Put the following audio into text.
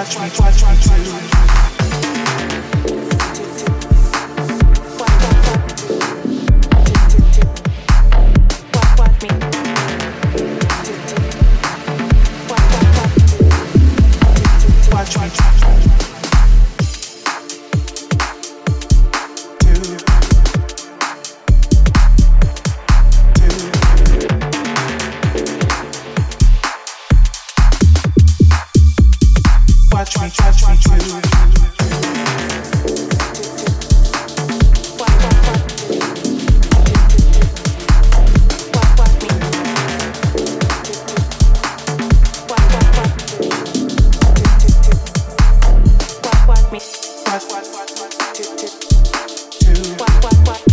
watch me, watch me, watch me. what, what, what,